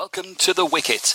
Welcome to The Wicket.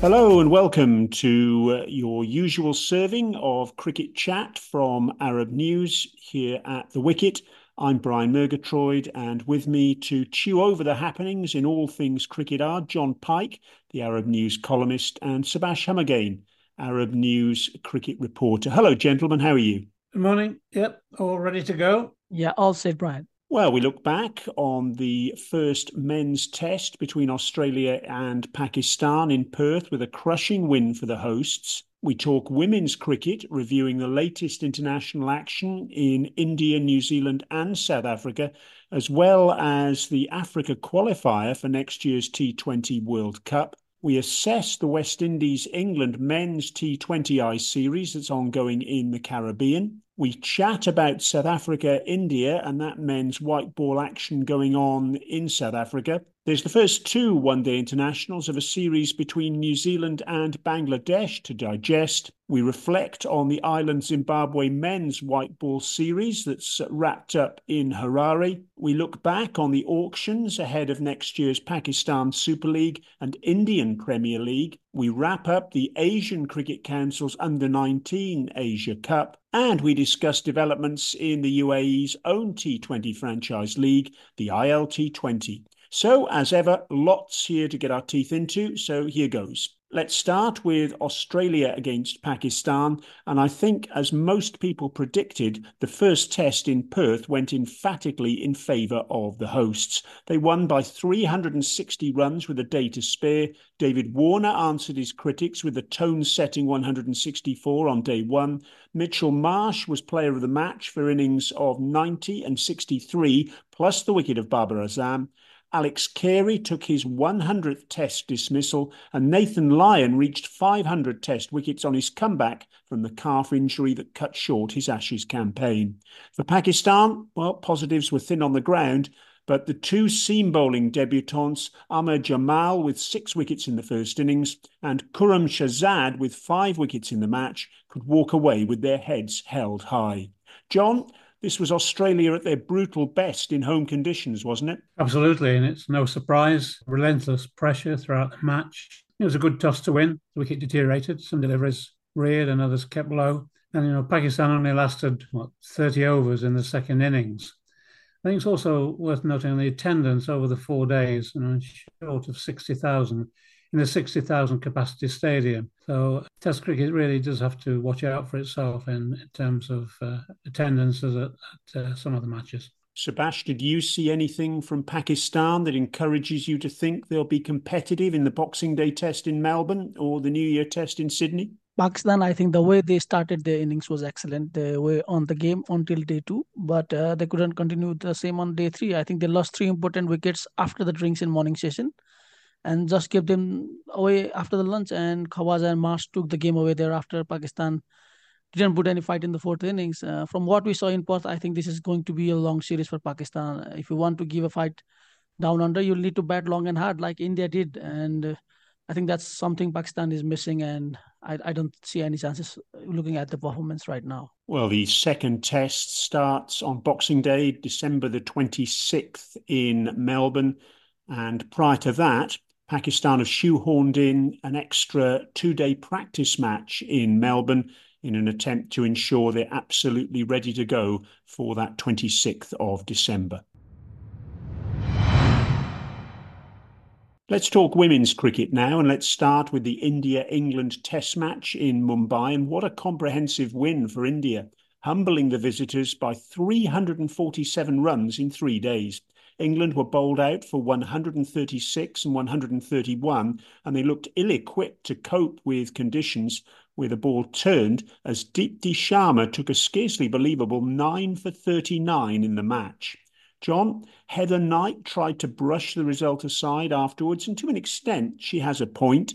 Hello and welcome to uh, your usual serving of cricket chat from Arab News here at The Wicket. I'm Brian Murgatroyd, and with me to chew over the happenings in all things cricket are Jon Pike, the Arab News columnist, and Subas Humagain, Arab News cricket reporter. Hello, gentlemen. How are you? Good morning. Yep, all ready to go. Yeah, all set, Brian. Well, we look back on the first men's test between Australia and Pakistan in Perth with a crushing win for the hosts. We talk women's cricket, reviewing the latest international action in India, New Zealand, and South Africa, as well as the Africa qualifier for next year's T20 World Cup. We assess the West Indies England men's T20I series that's ongoing in the Caribbean. We chat about South Africa, India, and that men's white ball action going on in South Africa. There's the first two one day internationals of a series between New Zealand and Bangladesh to digest. We reflect on the island Zimbabwe men's white ball series that's wrapped up in Harare. We look back on the auctions ahead of next year's Pakistan Super League and Indian Premier League. We wrap up the Asian Cricket Council's Under 19 Asia Cup. And we discuss developments in the UAE's own T20 franchise league, the ILT20. So, as ever, lots here to get our teeth into. So, here goes. Let's start with Australia against Pakistan. And I think, as most people predicted, the first test in Perth went emphatically in favour of the hosts. They won by 360 runs with a day to spare. David Warner answered his critics with a tone setting 164 on day one. Mitchell Marsh was player of the match for innings of 90 and 63, plus the wicket of Babar Azam. Alex Carey took his 100th Test dismissal, and Nathan Lyon reached 500 Test wickets on his comeback from the calf injury that cut short his Ashes campaign. For Pakistan, well, positives were thin on the ground, but the two seam bowling debutants, Aamer Jamal with six wickets in the first innings and Khurram Shahzad with five wickets in the match, could walk away with their heads held high. John, this was Australia at their brutal best in home conditions, wasn't it? Absolutely, and it's no surprise. Relentless pressure throughout the match. It was a good toss to win. The wicket deteriorated. Some deliveries reared and others kept low. And, you know, Pakistan only lasted, what, 30 overs in the second innings. I think it's also worth noting the attendance over the four days, know, short of 60,000 in a 60,000 capacity stadium. So Test cricket really does have to watch out for itself in, in terms of uh, attendances at, at uh, some of the matches. Subas, did you see anything from Pakistan that encourages you to think they'll be competitive in the Boxing Day test in Melbourne or the New Year test in Sydney? Pakistan, I think the way they started their innings was excellent. They were on the game until day two, but uh, they couldn't continue the same on day three. I think they lost three important wickets after the drinks in morning session and just kept them away after the lunch. And Khawaja and Marsh took the game away thereafter. Pakistan didn't put any fight in the fourth innings. Uh, from what we saw in Perth, I think this is going to be a long series for Pakistan. If you want to give a fight down under, you'll need to bat long and hard like India did. And uh, I think that's something Pakistan is missing. And I, I don't see any chances looking at the performance right now. Well, the second test starts on Boxing Day, December the 26th in Melbourne. And prior to that, Pakistan have shoehorned in an extra two day practice match in Melbourne in an attempt to ensure they're absolutely ready to go for that 26th of December. Let's talk women's cricket now, and let's start with the India England Test match in Mumbai. And what a comprehensive win for India, humbling the visitors by 347 runs in three days. England were bowled out for 136 and 131, and they looked ill equipped to cope with conditions where the ball turned as Deepti Sharma took a scarcely believable 9 for 39 in the match. John, Heather Knight tried to brush the result aside afterwards, and to an extent, she has a point.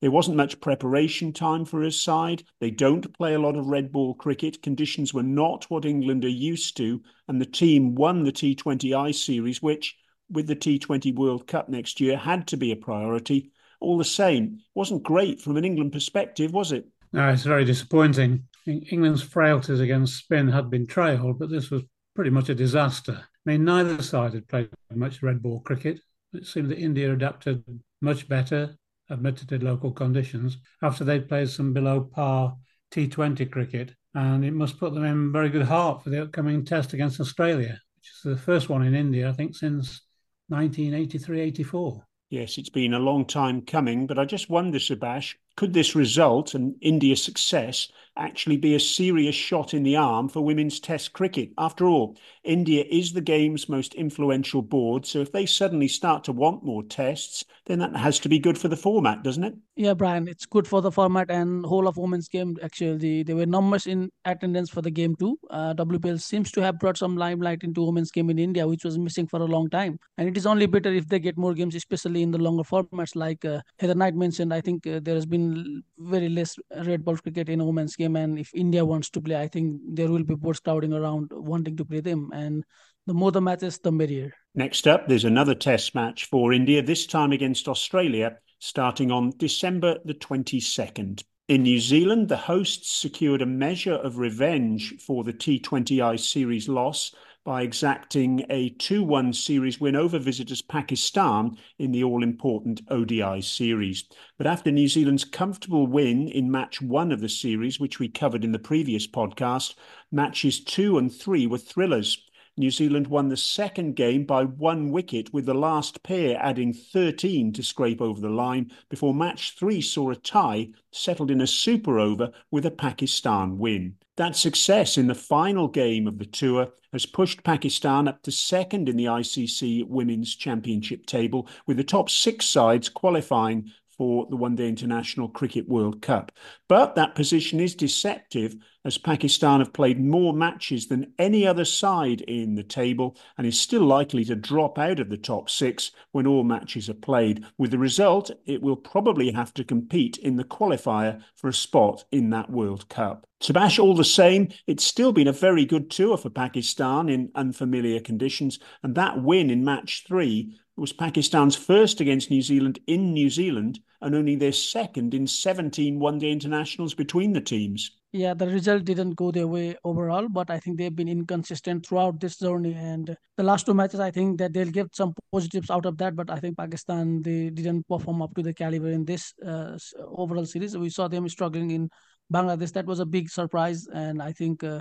There wasn't much preparation time for his side. They don't play a lot of red ball cricket. Conditions were not what England are used to. And the team won the T20I series, which, with the T20 World Cup next year had to be a priority. All the same, wasn't great from an England perspective, was it? No, it's very disappointing. England's frailties against spin had been trailed, but this was pretty much a disaster. I mean, neither side had played much red ball cricket. It seemed that India adapted much better, admitted in local conditions, after they'd played some below par T20 cricket. And it must put them in very good heart for the upcoming test against Australia, which is the first one in India, I think, since 1983 84. Yes, it's been a long time coming, but I just wonder, Subas, could this result and India's success actually be a serious shot in the arm for women's Test cricket? After all, India is the game's most influential board, so if they suddenly start to want more tests, then that has to be good for the format, doesn't it? Yeah, Brian, it's good for the format and whole of women's game. Actually, there were numbers in attendance for the game too. Uh, WPL seems to have brought some limelight into women's game in India, which was missing for a long time. And it is only better if they get more games, especially in the longer formats. Like uh, Heather Knight mentioned, I think uh, there has been very less red ball cricket in women's game. And if India wants to play, I think there will be boards crowding around wanting to play them. And the more the matches, the merrier. Next up, there's another test match for India, this time against Australia, starting on December the 22nd. In New Zealand, the hosts secured a measure of revenge for the T20I series loss by exacting a 2 1 series win over visitors Pakistan in the all important ODI series. But after New Zealand's comfortable win in match one of the series, which we covered in the previous podcast, matches two and three were thrillers. New Zealand won the second game by one wicket, with the last pair adding 13 to scrape over the line before match three saw a tie settled in a super over with a Pakistan win. That success in the final game of the tour has pushed Pakistan up to second in the ICC Women's Championship table, with the top six sides qualifying for the One Day International Cricket World Cup. But that position is deceptive as Pakistan have played more matches than any other side in the table and is still likely to drop out of the top six when all matches are played. With the result, it will probably have to compete in the qualifier for a spot in that World Cup. Subas, all the same, it's still been a very good tour for Pakistan in unfamiliar conditions, and that win in match three was Pakistan's first against New Zealand in New Zealand and only their second in 17 one day internationals between the teams. Yeah, the result didn't go their way overall, but I think they've been inconsistent throughout this journey. And the last two matches, I think that they'll get some positives out of that. But I think Pakistan, they didn't perform up to the caliber in this uh, overall series. We saw them struggling in Bangladesh. That was a big surprise. And I think uh,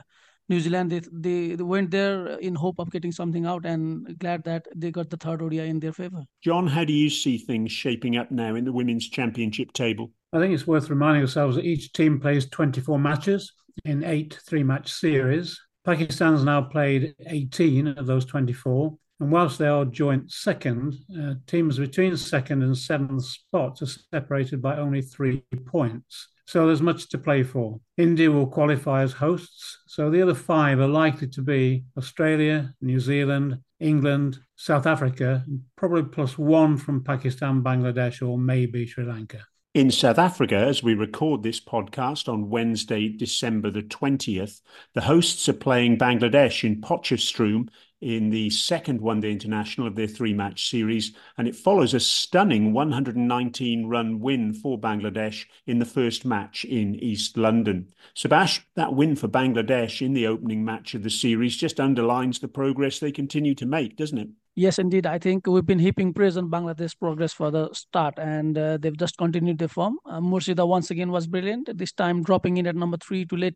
New Zealand, they, they, they went there in hope of getting something out and glad that they got the third ODI in their favour. John, how do you see things shaping up now in the Women's Championship table? I think it's worth reminding ourselves that each team plays 24 matches in eight three match series. Pakistan's now played 18 of those 24. And whilst they are joint second, uh, teams between second and seventh spots are separated by only three points. So there's much to play for. India will qualify as hosts. So the other five are likely to be Australia, New Zealand, England, South Africa, probably plus one from Pakistan, Bangladesh, or maybe Sri Lanka. In South Africa, as we record this podcast on Wednesday, December the 20th, the hosts are playing Bangladesh in Potchefstroom in the second One Day International of their three match series, and it follows a stunning 119 run win for Bangladesh in the first match in East London. Subas, that win for Bangladesh in the opening match of the series just underlines the progress they continue to make, doesn't it? Yes, indeed. I think we've been heaping praise on Bangladesh progress for the start, and uh, they've just continued their form. Uh, Murshida once again was brilliant, this time dropping in at number three to let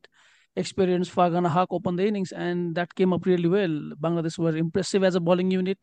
experienced Fargana Hoque open the innings, and that came up really well. Bangladesh were impressive as a bowling unit,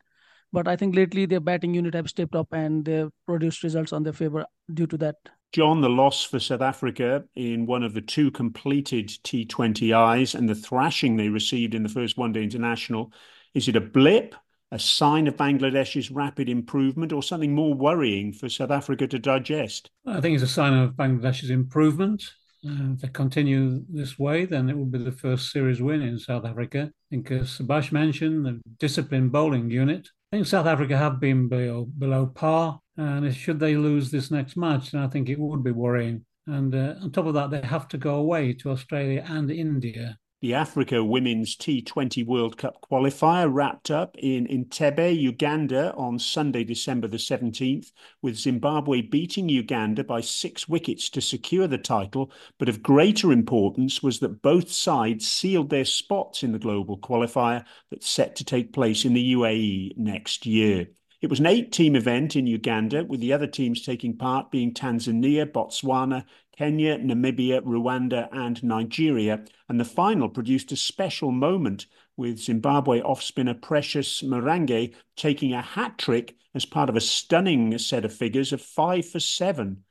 but I think lately their batting unit have stepped up and they've produced results on their favour due to that. John, the loss for South Africa in one of the two completed T20Is and the thrashing they received in the first one day international, is it a blip, a sign of Bangladesh's rapid improvement, or something more worrying for South Africa to digest? I think it's a sign of Bangladesh's improvement. Uh, if they continue this way, then it will be the first series win in South Africa. I think, as Subas mentioned, the disciplined bowling unit. I think South Africa have been below, below par, and should they lose this next match, then I think it would be worrying. And uh, on top of that, they have to go away to Australia and India. The Africa Women's T20 World Cup qualifier wrapped up in Entebbe, Uganda on Sunday, December the 17th, with Zimbabwe beating Uganda by six wickets to secure the title. But of greater importance was that both sides sealed their spots in the global qualifier that's set to take place in the UAE next year. It was an eight team event in Uganda, with the other teams taking part being Tanzania, Botswana, Kenya, Namibia, Rwanda, and Nigeria. And the final produced a special moment with Zimbabwe off spinner Precious Marange taking a hat trick as part of a stunning set of figures of five for seven.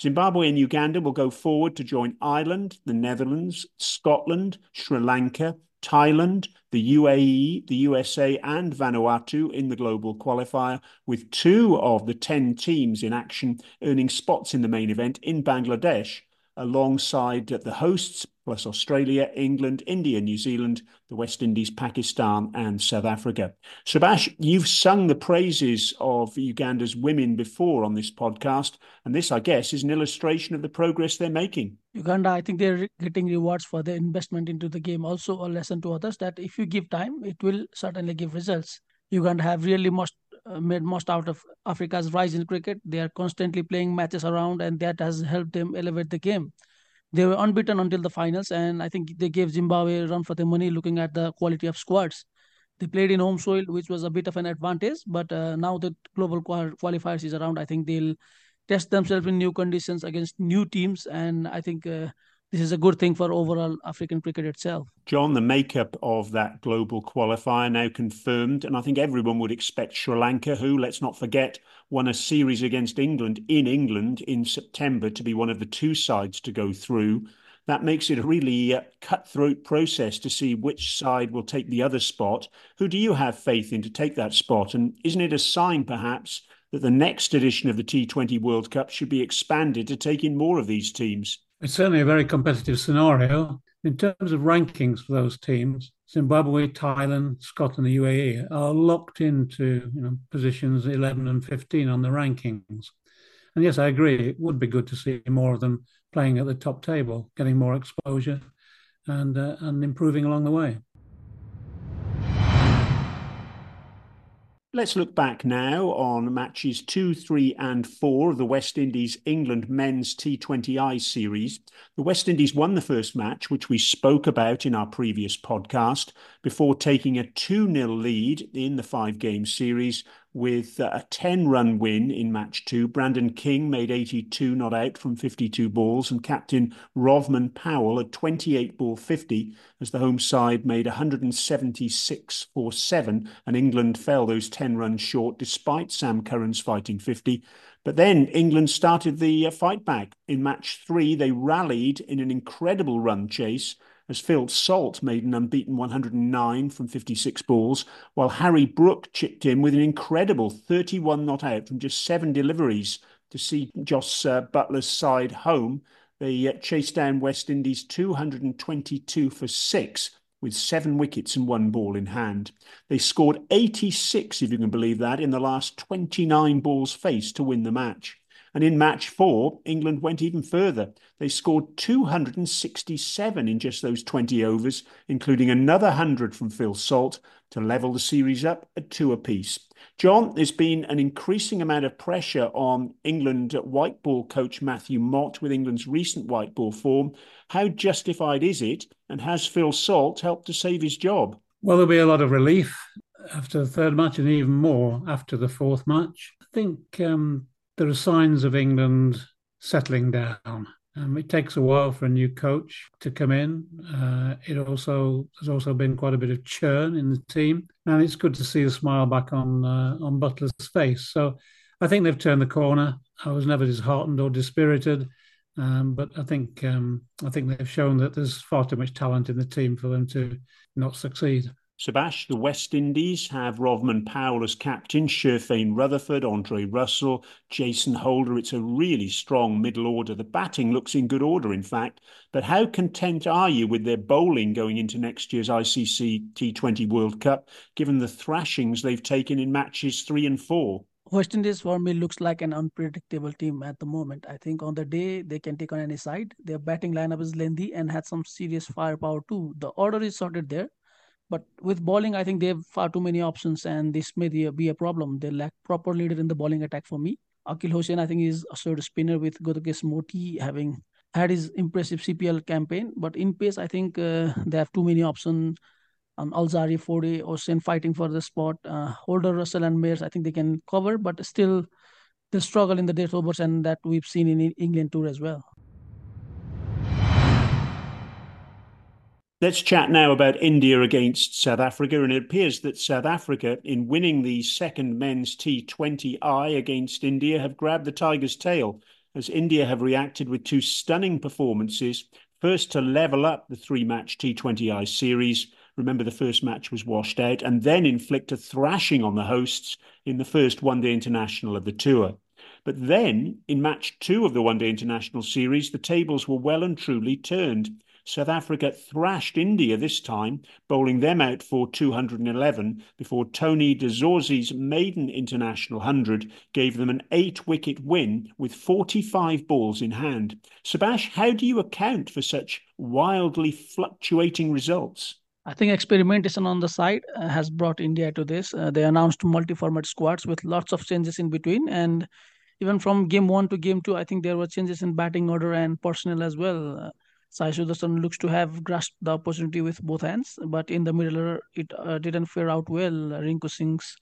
Zimbabwe and Uganda will go forward to join Ireland, the Netherlands, Scotland, Sri Lanka, Thailand, the UAE, the USA, and Vanuatu in the global qualifier, with two of the 10 teams in action earning spots in the main event in Bangladesh, alongside the hosts plus Australia, England, India, New Zealand, the West Indies, Pakistan, and South Africa. Subas, you've sung the praises of Uganda's women before on this podcast, and this, I guess, is an illustration of the progress they're making. Uganda, I think they're getting rewards for their investment into the game. Also, a lesson to others that if you give time, it will certainly give results. Uganda have really most uh, made most out of Africa's rise in cricket. They are constantly playing matches around, and that has helped them elevate the game they were unbeaten until the finals, and I think they gave Zimbabwe a run for their money looking at the quality of squads. They played in home soil, which was a bit of an advantage, but uh, now that global qualifiers is around, I think they'll test themselves in new conditions against new teams, and I think uh, this is a good thing for overall African cricket itself. John, the makeup of that global qualifier now confirmed, and I think everyone would expect Sri Lanka, who, let's not forget, won a series against England in England in September to be one of the two sides to go through. That makes it a really uh, cutthroat process to see which side will take the other spot. Who do you have faith in to take that spot? And isn't it a sign, perhaps, that the next edition of the T20 World Cup should be expanded to take in more of these teams? It's certainly a very competitive scenario. In terms of rankings for those teams, Zimbabwe, Thailand, Scotland, the UAE are locked into you know, positions 11 and 15 on the rankings. And yes, I agree, it would be good to see more of them playing at the top table, getting more exposure and, uh, and improving along the way. Let's look back now on matches two, three, and four of the West Indies England men's T20I series. The West Indies won the first match, which we spoke about in our previous podcast, before taking a 2 0 lead in the five game series with a 10 run win in match two. Brandon King made 82 not out from 52 balls, and captain Rovman Powell at 28 ball 50 as the home side made 176 for seven, and England fell those 10 runs short despite Sam Curran's fighting 50. But then England started the uh, fight back. In match three, they rallied in an incredible run chase as Phil Salt made an unbeaten 109 from 56 balls, while Harry Brook chipped in with an incredible 31 not out from just seven deliveries to see Jos uh, Buttler's side home. They uh, chased down West Indies 222 for six with seven wickets and one ball in hand. They scored 86, if you can believe that, in the last 29 balls faced to win the match. And in match four, England went even further. They scored 267 in just those 20 overs, including another 100 from Phil Salt to level the series up at two apiece. John, there's been an increasing amount of pressure on England white ball coach Matthew Mott with England's recent white ball form. How justified is it? And has Phil Salt helped to save his job? Well, there'll be a lot of relief after the third match and even more after the fourth match. I think um, there are signs of England settling down. Um, it takes a while for a new coach to come in. Uh, it also there's also been quite a bit of churn in the team, and it's good to see the smile back on uh, on Buttler's face. So I think they've turned the corner. I was never disheartened or dispirited, um, but I think um, I think they've shown that there's far too much talent in the team for them to not succeed. Subas, the West Indies have Rovman Powell as captain, Sherfane Rutherford, Andre Russell, Jason Holder. It's a really strong middle order. The batting looks in good order, in fact. But how content are you with their bowling going into next year's ICC T20 World Cup, given the thrashings they've taken in matches three and four? West Indies for me looks like an unpredictable team at the moment. I think on the day they can take on any side. Their batting lineup is lengthy and had some serious firepower too. The order is sorted there. But with bowling, I think they have far too many options, and this may be a problem. They lack proper leader in the bowling attack for me. Akeal Hosein, I think, is a sort of spinner with Gudakesh Motie having had his impressive CPL campaign. But in pace, I think uh, they have too many options um, Alzarri, Forde, Oshane fighting for the spot. Uh, Holder, Russell, and Mayers, I think they can cover, but still they struggle in the death overs, and that we've seen in England tour as well. Let's chat now about India against South Africa. And it appears that South Africa, in winning the second men's T20I against India, have grabbed the Tiger's tail, as India have reacted with two stunning performances. First, to level up the three match T20I series Remember, the first match was washed out, and then inflict a thrashing on the hosts in the first one day international of the tour. But then, in match two of the one day international series, the tables were well and truly turned. South Africa thrashed India this time, bowling them out for 211 before Tony de Zorzi's maiden international 100 gave them an eight wicket win with 45 balls in hand. Subas, how do you account for such wildly fluctuating results? I think experimentation on the side uh, has brought India to this. Uh, they announced multi-format squads with lots of changes in between, and even from game one to game two, I think there were changes in batting order and personnel as well. Uh, Sai Sudarshan looks to have grasped the opportunity with both hands, but in the middle, it uh, didn't fare out well. Rinku Singh's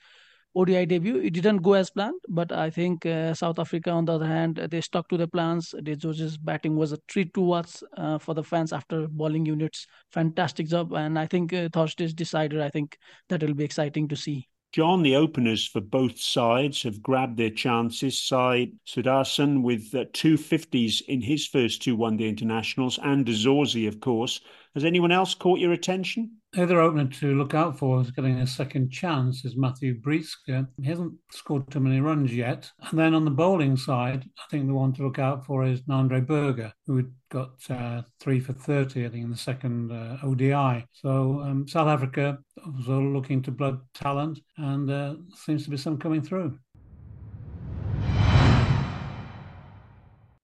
ODI debut. It didn't go as planned, but I think uh, South Africa, on the other hand, they stuck to the plans. De Zorzi's batting was a treat to watch uh, for the fans after bowling units. Fantastic job, and I think uh, Thursday's decided. I think that will be exciting to see. John, the openers for both sides have grabbed their chances. Sai Sudarshan with uh, two 50s in his first two one day internationals, and De Zorzi, of course. Has anyone else caught your attention? The other opener to look out for is getting a second chance is Matthew Breetzke. He hasn't scored too many runs yet. And then on the bowling side, I think the one to look out for is Nandre Burger, who got uh, three for 30, I think, in the second uh, ODI. So um, South Africa was looking to blood talent, and uh, seems to be some coming through.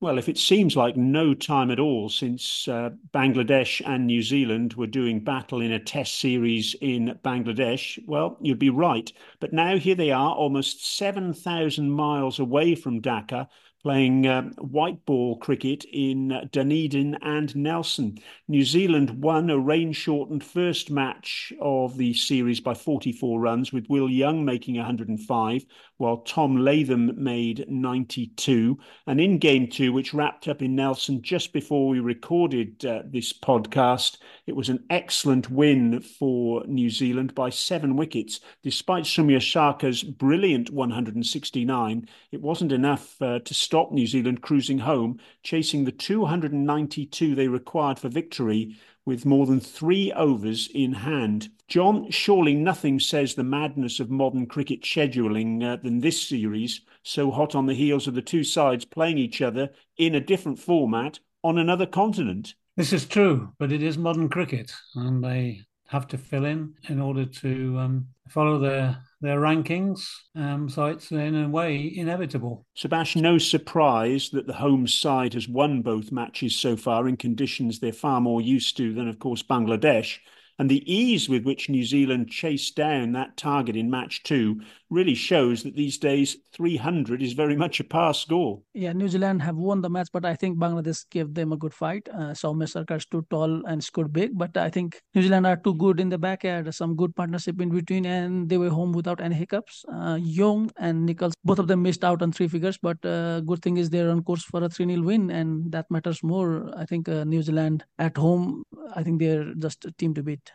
Well, if it seems like no time at all since uh, Bangladesh and New Zealand were doing battle in a test series in Bangladesh, well, you'd be right. But now here they are, almost 7,000 miles away from Dhaka, playing um, white ball cricket in Dunedin and Nelson. New Zealand won a rain shortened first match of the series by 44 runs, with Will Young making 105, while Tom Latham made 92. And in game two, which wrapped up in Nelson just before we recorded uh, this podcast, it was an excellent win for New Zealand by seven wickets. Despite Soumya Sarkar's brilliant 169, it wasn't enough uh, to stop New Zealand cruising home, chasing the 292 they required for victory with more than three overs in hand. John, surely nothing says the madness of modern cricket scheduling uh, than this series, so hot on the heels of the two sides playing each other in a different format on another continent. This is true, but it is modern cricket, and they have to fill in in order to um, follow their their rankings. Um, so it's in a way inevitable. Sebastian, no surprise that the home side has won both matches so far in conditions they're far more used to than, of course, Bangladesh. And the ease with which New Zealand chased down that target in match two really shows that these days 300 is very much a pass score. Yeah, New Zealand have won the match, but I think Bangladesh gave them a good fight. Uh, Soumya Sarkar stood tall and scored big, but I think New Zealand are too good in the back backyard, some good partnership in between, and they were home without any hiccups. Uh, Young and Nicholls, both of them missed out on three figures, but uh, good thing is they're on course for a 3 0 win, and that matters more. I think uh, New Zealand at home, I think they're just a team to beat.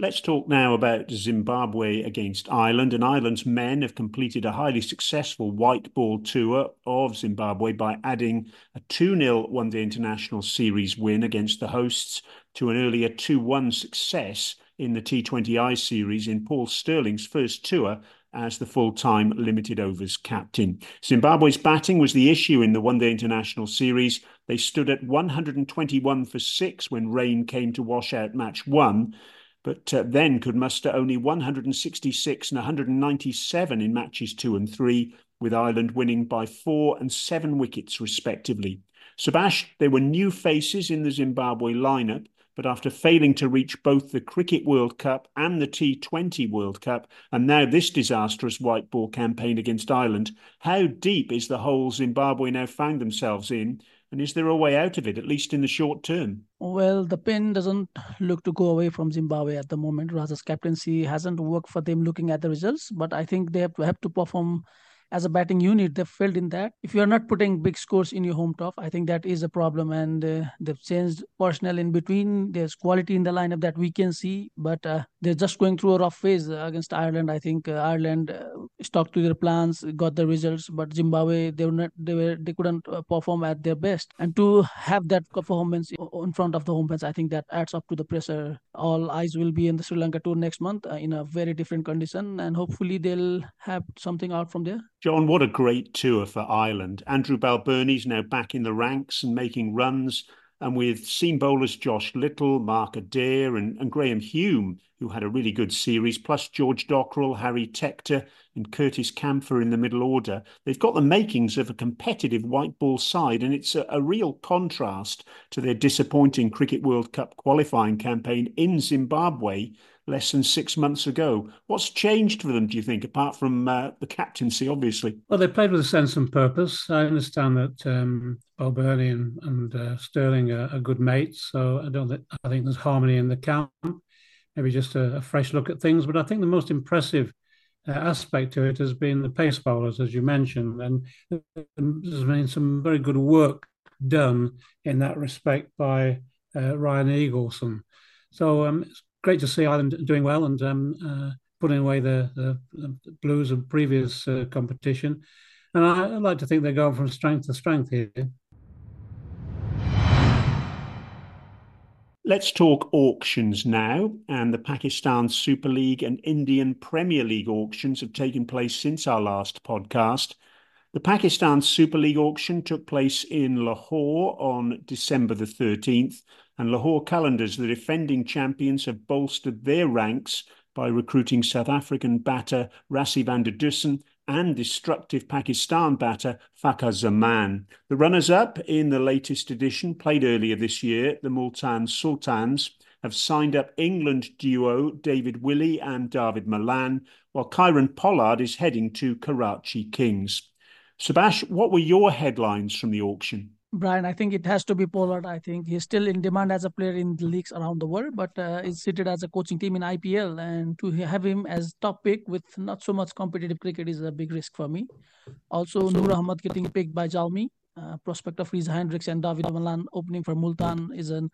Let's talk now about Zimbabwe against Ireland. And Ireland's men have completed a highly successful white ball tour of Zimbabwe by adding a 2 0 one day international series win against the hosts to an earlier 2 1 success in the T20I series in Paul Stirling's first tour as the full time limited overs captain. Zimbabwe's batting was the issue in the one day international series. They stood at 121 for six when rain came to wash out match one. But uh, then could muster only 166 and 197 in matches two and three, with Ireland winning by four and seven wickets respectively. Subas, there were new faces in the Zimbabwe lineup, but after failing to reach both the Cricket World Cup and the T20 World Cup, and now this disastrous white ball campaign against Ireland, how deep is the hole Zimbabwe now found themselves in? And is there a way out of it, at least in the short term? Well, the pen doesn't look to go away from Zimbabwe at the moment. Raza's captaincy hasn't worked for them looking at the results, but I think they have to, have to perform as a batting unit, they've failed in that. If you are not putting big scores in your home turf, I think that is a problem. And uh, they've changed personnel in between. There's quality in the lineup that we can see, but uh, they're just going through a rough phase against Ireland. I think uh, Ireland uh, stuck to their plans, got the results, but Zimbabwe they were not, they were they couldn't uh, perform at their best. And to have that performance in front of the home fans, I think that adds up to the pressure. All eyes will be in the Sri Lanka tour next month uh, in a very different condition, and hopefully they'll have something out from there. John, what a great tour for Ireland. Andrew Balbirnie's now back in the ranks and making runs. And with seam bowlers Josh Little, Mark Adair, and, and Graham Hume, who had a really good series, plus George Dockrell, Harry Tector, and Curtis Campher in the middle order, they've got the makings of a competitive white ball side. And it's a, a real contrast to their disappointing Cricket World Cup qualifying campaign in Zimbabwe, less than six months ago. What's changed for them, do you think, apart from uh, the captaincy, obviously? Well, they played with a sense and purpose. I understand that um, Balbirnie and, and uh, Stirling are, are, good mates, so I don't. Think, I think there's harmony in the camp. Maybe just a, a fresh look at things. But I think the most impressive uh, aspect to it has been the pace bowlers, as you mentioned, and there's been some very good work done in that respect by uh, Ryan Eagleson. So um, great to see Ireland doing well and um, uh, putting away the, the, the, blues of previous uh, competition. And I, would like to think they're going from strength to strength here. Let's talk auctions now. And the Pakistan Super League and Indian Premier League auctions have taken place since our last podcast. The Pakistan Super League auction took place in Lahore on December the 13th and Lahore Qalandars, the defending champions, have bolstered their ranks by recruiting South African batter Rassie van der Dussen and destructive Pakistan batter Fakhar Zaman. The runners up in the latest edition, played earlier this year, the Multan Sultans, have signed up England duo David Willey and Dawid Malan, while Kieron Pollard is heading to Karachi Kings. Subas, what were your headlines from the auction? Brian, I think it has to be Pollard. I think he's still in demand as a player in the leagues around the world, but uh, is seated as a coaching team in IPL. And to have him as top pick with not so much competitive cricket is a big risk for me. Also, so, Noor Ahmad getting picked by Zalmi, uh, prospect of Reeza Hendricks and Dawid Malan opening for Multan is an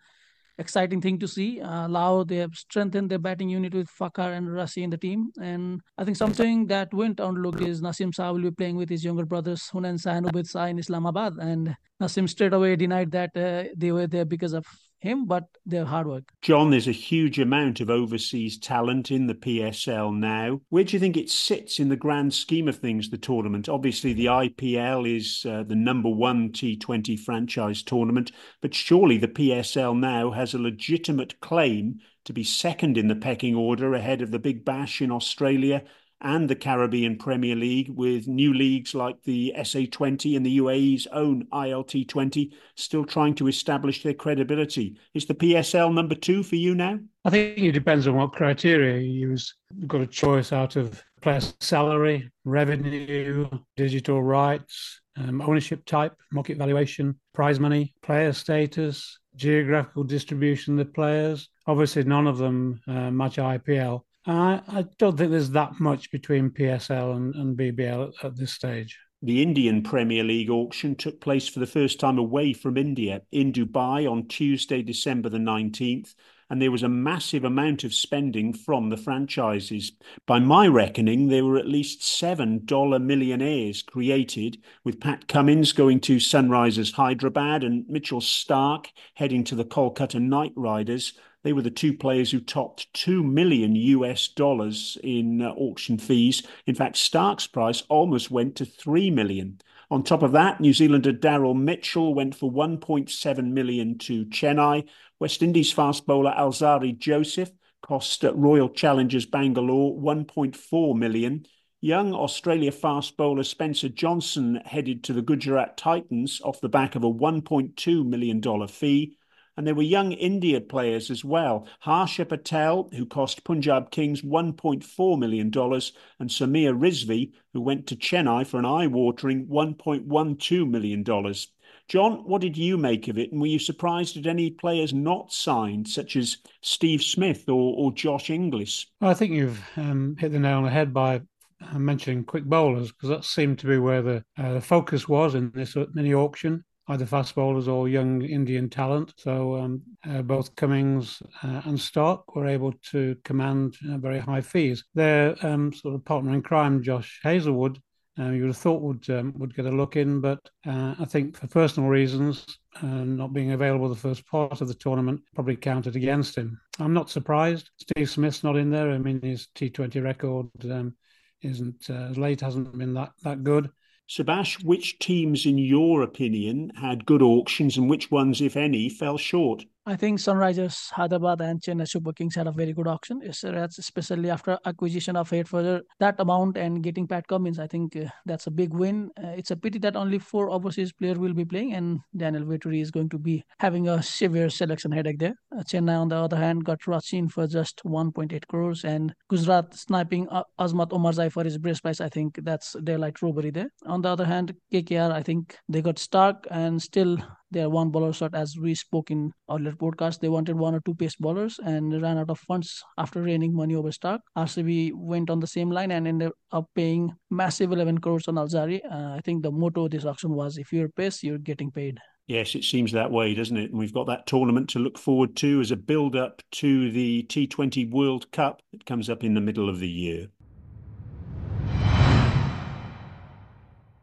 exciting thing to see. Uh, Lao, they have strengthened their batting unit with Fakhar and Rassie in the team. And I think something that went unlooked is Naseem Shah will be playing with his younger brothers, Hunain Shah and Shah in Islamabad. And Naseem straight away denied that uh, they were there because of him, but their hard work. John, there's a huge amount of overseas talent in the PSL now. Where do you think it sits in the grand scheme of things, the tournament? Obviously, the IPL is uh, the number one T20 franchise tournament, but surely the PSL now has a legitimate claim to be second in the pecking order ahead of the Big Bash in Australia and the Caribbean Premier League, with new leagues like the SA20 and the UAE's own ILT20 still trying to establish their credibility. Is the PSL number two for you now? I think it depends on what criteria you use. You've got a choice out of player salary, revenue, digital rights, um, ownership type, market valuation, prize money, player status, geographical distribution of the players. Obviously, none of them uh, match IPL. I, I don't think there's that much between PSL and, and BBL at, at this stage. The Indian Premier League auction took place for the first time away from India in Dubai on Tuesday, December the 19th, and there was a massive amount of spending from the franchises. By my reckoning, there were at least seven dollar millionaires created, with Pat Cummins going to Sunrisers Hyderabad and Mitchell Starc heading to the Kolkata Knight Riders they were the two players who topped 2 million US dollars in uh, auction fees. In fact, Starc's price almost went to 3 million. On top of that, New Zealander Daryl Mitchell went for 1.7 million to Chennai. West Indies fast bowler Alzarri Joseph cost Royal Challengers Bangalore 1.4 million. Young Australia fast bowler Spencer Johnson headed to the Gujarat Titans off the back of a $1.2 million fee. And there were young India players as well. Harshal Patel, who cost Punjab Kings $1.4 million, and Sameer Rizvi, who went to Chennai for an eye watering $1.12 million. John, what did you make of it? And were you surprised at any players not signed, such as Steve Smith or, or Josh Inglis? I think you've um, hit the nail on the head by uh, mentioning quick bowlers, because that seemed to be where the, uh, the focus was in this mini auction either fast bowlers or young Indian talent. So um, uh, both Cummins uh, and Starc were able to command uh, very high fees. Their um, sort of partner in crime, Josh Hazlewood, uh, you would have thought would um, would get a look in, but uh, I think for personal reasons, uh, not being available the first part of the tournament probably counted against him. I'm not surprised. Steve Smith's not in there. I mean, his T20 record um, isn't as late, hasn't been that that good. Subas, which teams, in your opinion, had good auctions and which ones, if any, fell short? I think Sunrisers Hyderabad and Chennai Super Kings had a very good auction, especially after acquisition of eight for that amount and getting Pat Cummins. I think uh, that's a big win. Uh, it's a pity that only four overseas players will be playing, and Daniel Vettori is going to be having a severe selection headache there. Uh, Chennai, on the other hand, got Rachin for just 1.8 crores, and Gujarat sniping uh, Azmat Omarzai for his brace price. I think that's daylight robbery there. On the other hand, KKR, I think they got Starc and still they are one bowler short as we spoke in earlier podcast they wanted one or two pace bowlers and ran out of funds after raining money over Starc rcb went on the same line and ended up paying massive 11 crores on alzarri uh, i think the motto of this auction was if you're pace you're getting paid Yes, it seems that way, doesn't it? And we've got that tournament to look forward to as a build up to the T20 World Cup that comes up in the middle of the year.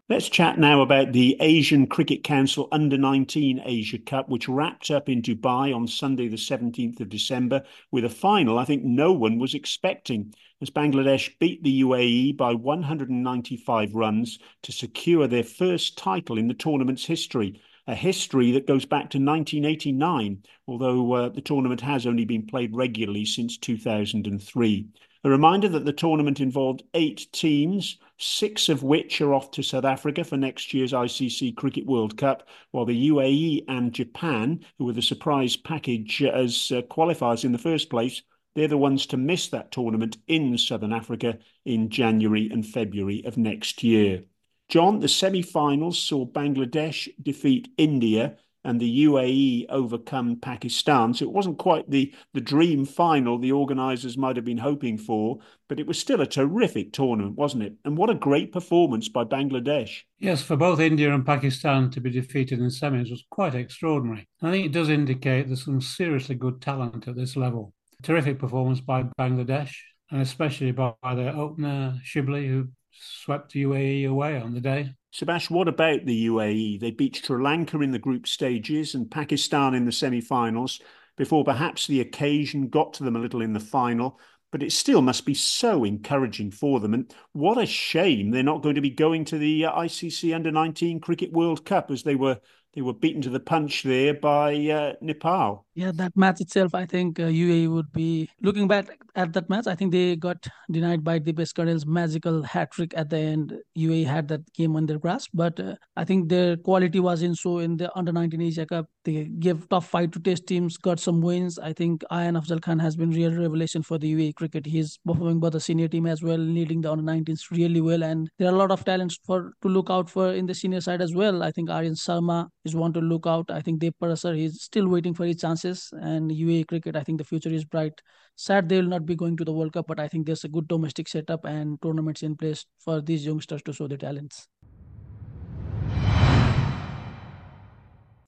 Let's chat now about the Asian Cricket Council Under 19 Asia Cup, which wrapped up in Dubai on Sunday, the 17th of December, with a final I think no one was expecting, as Bangladesh beat the UAE by 195 runs to secure their first title in the tournament's history. A history that goes back to 1989, although uh, the tournament has only been played regularly since 2003. A reminder that the tournament involved eight teams, six of which are off to South Africa for next year's ICC Cricket World Cup, while the UAE and Japan, who were the surprise package as uh, qualifiers in the first place, they're the ones to miss that tournament in Southern Africa in January and February of next year. John, the semi finals saw Bangladesh defeat India and the UAE overcome Pakistan. So it wasn't quite the, the dream final the organisers might have been hoping for, but it was still a terrific tournament, wasn't it? And what a great performance by Bangladesh. Yes, for both India and Pakistan to be defeated in semis was quite extraordinary. I think it does indicate there's some seriously good talent at this level. Terrific performance by Bangladesh, and especially by, by their opener Shibli, who swept the UAE away on the day. Subas, what about the UAE? They beat Sri Lanka in the group stages and Pakistan in the semi finals before perhaps the occasion got to them a little in the final. But it still must be so encouraging for them. And what a shame they're not going to be going to the uh, ICC Under 19 Cricket World Cup as they were they were beaten to the punch there by uh, Nepal. Yeah, that match itself, I think uh, UAE would be looking back at that match. I think they got denied by Deepesh Karel's magical hat trick at the end. UAE had that game on their grasp, but uh, I think their quality was in so in the under 19 Asia Cup. They gave tough fight to test teams, got some wins. I think Ayaan Afzal Khan has been real revelation for the UAE cricket. He's performing by the senior team as well, leading the under 19s really well, and there are a lot of talents for to look out for in the senior side as well. I think Aryan Sharma is one to look out. I think Dev Parasar he's still waiting for his chances And UAE cricket, I think the future is bright. Sad they will not be going to the World Cup, but I think there's a good domestic setup and tournaments in place for these youngsters to show their talents.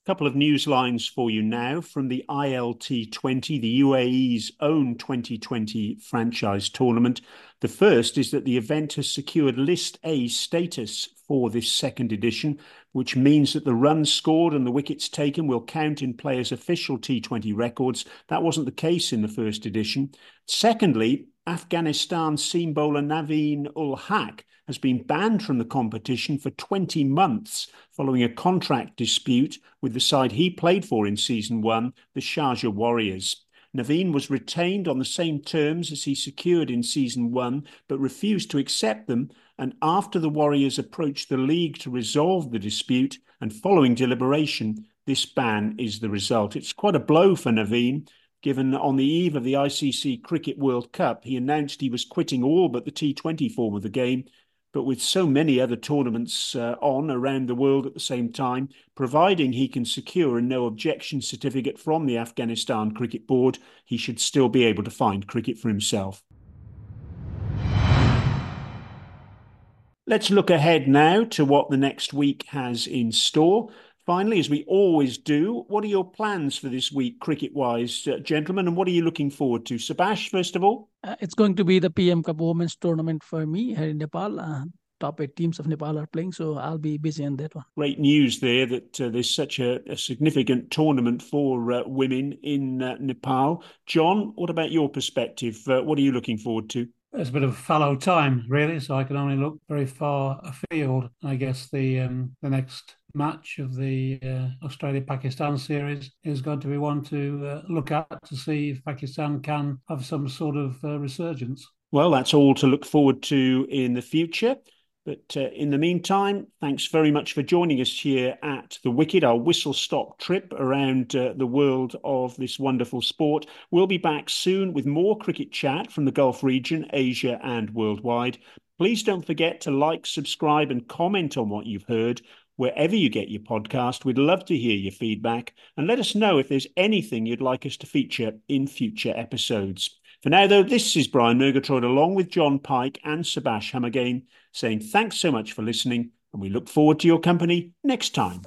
Couple of news lines for you now from the ILT20, the UAE's own 2020 franchise tournament. The first is that the event has secured List A status for this second edition, which means that the runs scored and the wickets taken will count in players' official T20 records. That wasn't the case in the first edition. Secondly, Afghanistan seam bowler Naveen ul Haq has been banned from the competition for 20 months following a contract dispute with the side he played for in season one, the Sharjah Warriors. Naveen was retained on the same terms as he secured in season one, but refused to accept them. And after the Warriors approached the league to resolve the dispute and following deliberation, this ban is the result. It's quite a blow for Naveen, given on the eve of the ICC Cricket World Cup, he announced he was quitting all but the T20 form of the game but with so many other tournaments uh, on around the world at the same time, providing he can secure a no objection certificate from the Afghanistan Cricket Board, he should still be able to find cricket for himself. Let's look ahead now to what the next week has in store. Finally, as we always do, what are your plans for this week, cricket wise, uh, gentlemen? And what are you looking forward to? Subas, first of all? Uh, it's going to be the PM Cup Women's Tournament for me here in Nepal. Uh, top eight teams of Nepal are playing, so I'll be busy on that one. Great news there that uh, there's such a, a, significant tournament for uh, women in uh, Nepal. Jon, what about your perspective? Uh, what are you looking forward to? It's a bit of fallow time, really, so I can only look very far afield. I guess the um, the next match of the uh, Australia Pakistan series is going to be one to uh, look at to see if Pakistan can have some sort of uh, resurgence. Well, that's all to look forward to in the future. But uh, in the meantime, thanks very much for joining us here at The Wicket, our whistle stop trip around uh, the world of this wonderful sport. We'll be back soon with more cricket chat from the Gulf region, Asia, and worldwide. Please don't forget to like, subscribe, and comment on what you've heard wherever you get your podcast. We'd love to hear your feedback and let us know if there's anything you'd like us to feature in future episodes. For now, though, this is Brian Murgatroyd along with Jon Pike and Subas Humagain saying thanks so much for listening and we look forward to your company next time.